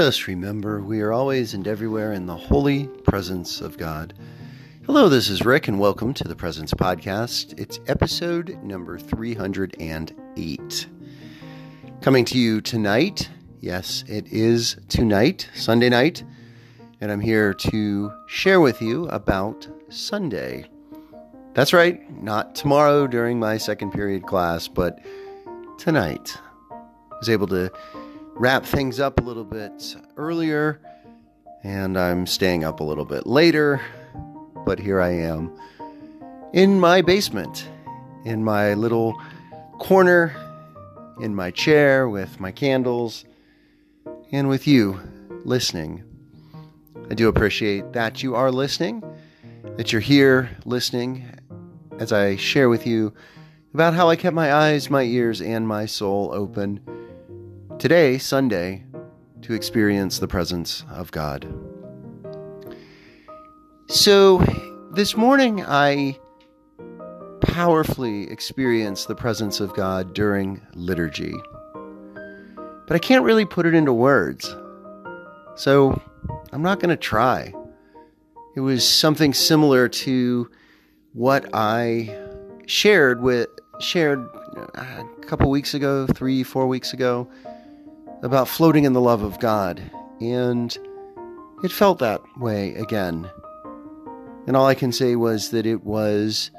Us remember we are always and everywhere in the holy presence of God. Hello, this is Rick, and welcome to the Presence Podcast. It's episode number 308. Coming to you tonight. Yes, it is tonight, Sunday night, and I'm here to share with you about Sunday. That's right, not tomorrow during my second period class, but tonight. I was able to wrap things up a little bit earlier, and I'm staying up a little bit later. But here I am in my basement, in my little corner, in my chair with my candles, and with you listening. I do appreciate that you are listening, that you're here listening as I share with you about how I kept my eyes, my ears, and my soul open today, Sunday, to experience the presence of God. So, this morning I powerfully experienced the presence of God during liturgy, but I can't really put it into words. So, I'm not going to try. It was something similar to what I shared with shared uh, a couple weeks ago, 3 4 weeks ago about floating in the love of God, and it felt that way again. And all I can say was that it was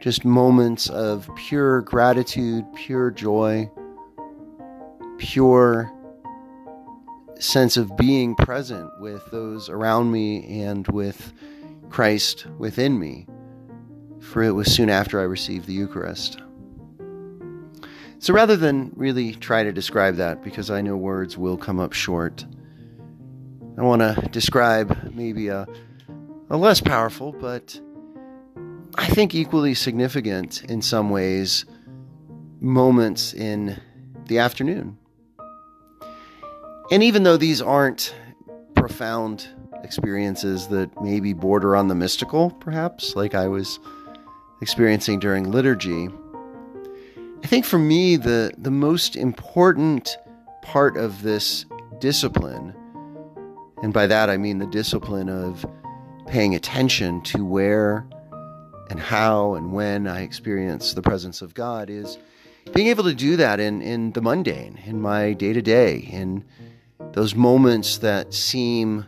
just moments of pure gratitude, pure joy, pure sense of being present with those around me and with Christ within me. For it was soon after I received the Eucharist. So rather than really try to describe that, because I know words will come up short, I want to describe maybe a, a less powerful, but I think equally significant in some ways moments in the afternoon. And even though these aren't profound experiences that maybe border on the mystical, perhaps, like I was experiencing during liturgy, I think for me, the, the most important part of this discipline, and by that I mean the discipline of paying attention to where and how and when I experience the presence of God, is being able to do that in, in the mundane, in my day to day, in those moments that seem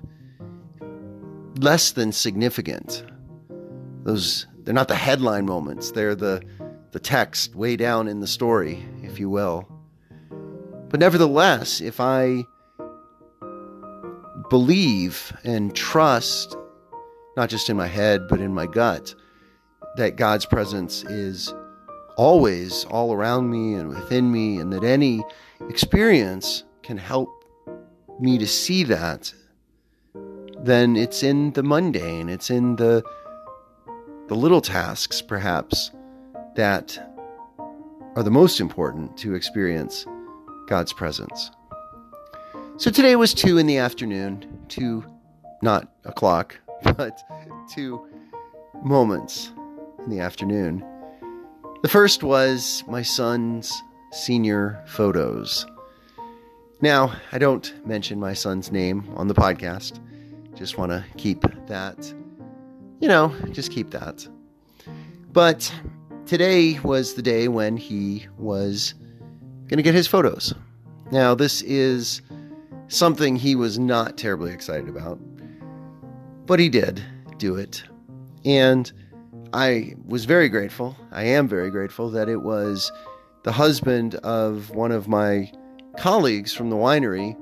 less than significant. Those they're not the headline moments, they're the the text way down in the story, if you will. But nevertheless, if I believe and trust, not just in my head, but in my gut, that God's presence is always all around me and within me, and that any experience can help me to see that, then it's in the mundane, it's in the the little tasks, perhaps, that are the most important to experience God's presence. So today was two in the afternoon, two, not o'clock, but two moments in the afternoon. The first was my son's senior photos. Now, I don't mention my son's name on the podcast. Just want to keep that, you know, just keep that. But today was the day when he was going to get his photos. Now, this is something he was not terribly excited about, but he did do it. And I was very grateful. I am very grateful that it was the husband of one of my colleagues from the winery.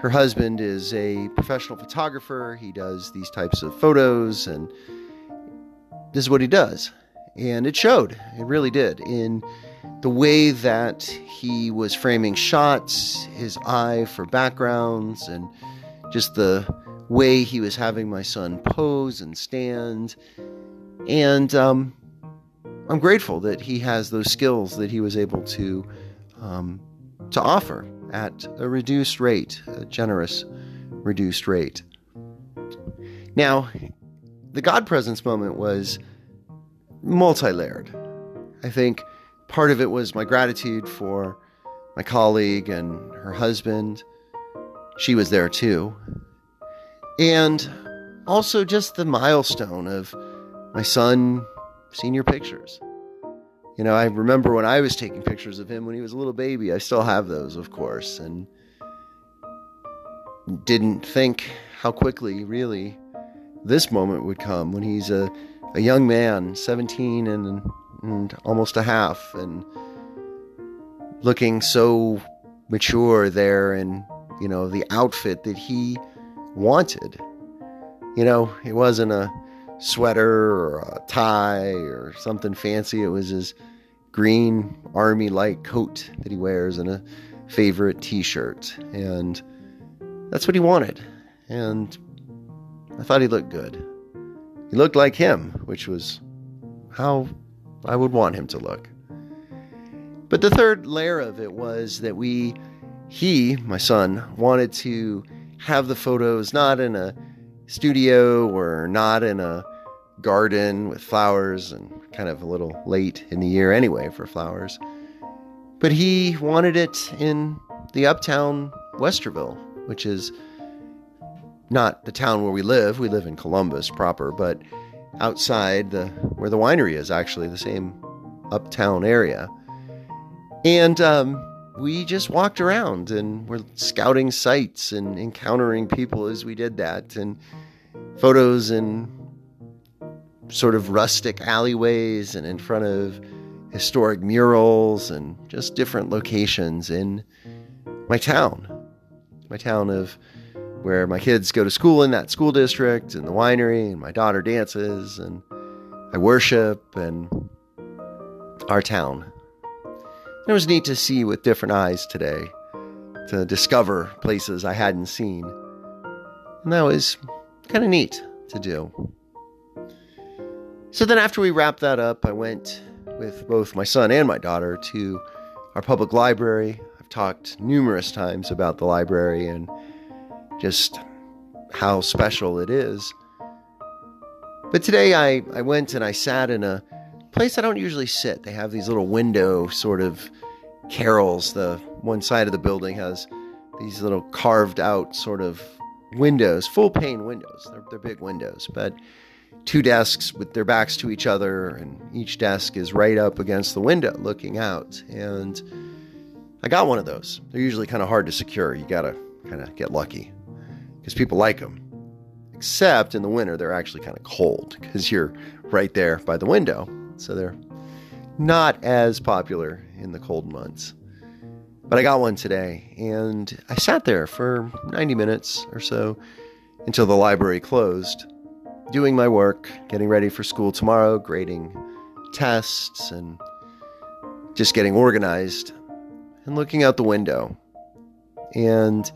Her husband is a professional photographer. He does these types of photos, and this is what he does. And it showed, it really did, in the way that he was framing shots, his eye for backgrounds, and just the way he was having my son pose and stand. And um, I'm grateful that he has those skills that he was able to um, to offer at a reduced rate, a generous reduced rate. Now, the God presence moment was multi layered. I think part of it was my gratitude for my colleague and her husband, she was there too. And also just the milestone of my son senior pictures. You know, I remember when I was taking pictures of him when he was a little baby. I still have those, of course, and didn't think how quickly, really, this moment would come when he's a, a young man, 17 and, and almost a half, and looking so mature there in, you know, the outfit that he wanted. You know, it wasn't a sweater or a tie or something fancy. It was his green army like coat that he wears and a favorite t shirt. And that's what he wanted. And I thought he looked good. He looked like him, which was how I would want him to look. But the third layer of it was that we, he, my son, wanted to have the photos not in a studio or not in a garden with flowers and kind of a little late in the year anyway for flowers. But he wanted it in the uptown Westerville, which is not the town where we live. We live in Columbus proper, but outside the where the winery is actually the same uptown area. And um, we just walked around and we're scouting sites and encountering people as we did that and photos in sort of rustic alleyways and in front of historic murals and just different locations in my town my town of where my kids go to school in that school district and the winery, and my daughter dances, and I worship, and our town. It was neat to see with different eyes today, to discover places I hadn't seen. And that was kind of neat to do. So then, after we wrapped that up, I went with both my son and my daughter to our public library I've talked numerous times about the library and just how special it is. But today I, I went and I sat in a place I don't usually sit. They have these little window sort of carrels. The one side of the building has these little carved out sort of windows, full pane windows. They're, they're big windows, but two desks with their backs to each other, and each desk is right up against the window looking out. And I got one of those. They're usually kind of hard to secure. You got to kind of get lucky because people like them. Except in the winter, they're actually kind of cold because you're right there by the window. So they're not as popular in the cold months. But I got one today and I sat there for 90 minutes or so until the library closed, doing my work, getting ready for school tomorrow, grading tests, and just getting organized and looking out the window and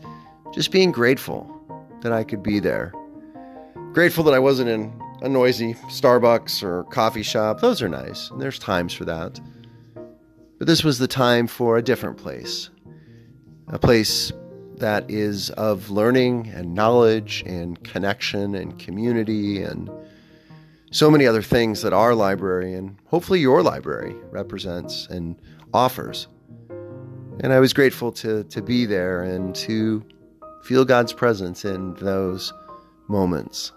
just being grateful that I could be there. Grateful that I wasn't in a noisy Starbucks or coffee shop. Those are nice, and there's times for that. But this was the time for a different place. A place that is of learning and knowledge and connection and community and so many other things that our library and hopefully your library represents and offers. And I was grateful to, to be there and to feel God's presence in those moments.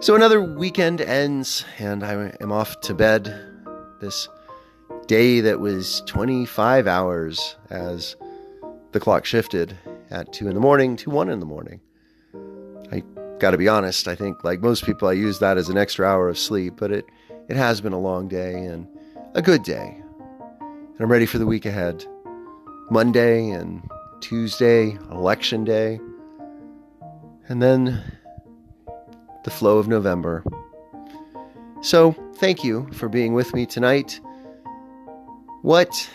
So another weekend ends, and I am off to bed. This day that was 25 hours as the clock shifted at 2 in the morning to 1 in the morning. I got to be honest, I think, like most people, I use that as an extra hour of sleep, but it, it has been a long day and a good day. And I'm ready for the week ahead. Monday and Tuesday, election day. And then the flow of November. So, thank you for being with me tonight. What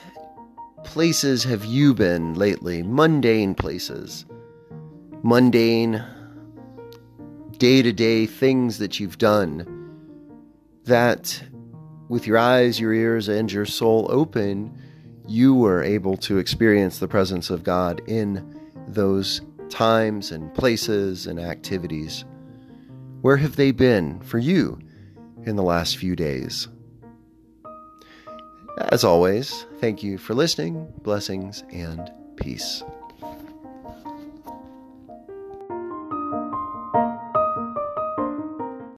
places have you been lately? Mundane places. Mundane, day to day things that you've done that with your eyes, your ears, and your soul open, you were able to experience the presence of God in those times and places and activities. Where have they been for you in the last few days? As always, thank you for listening. Blessings and peace.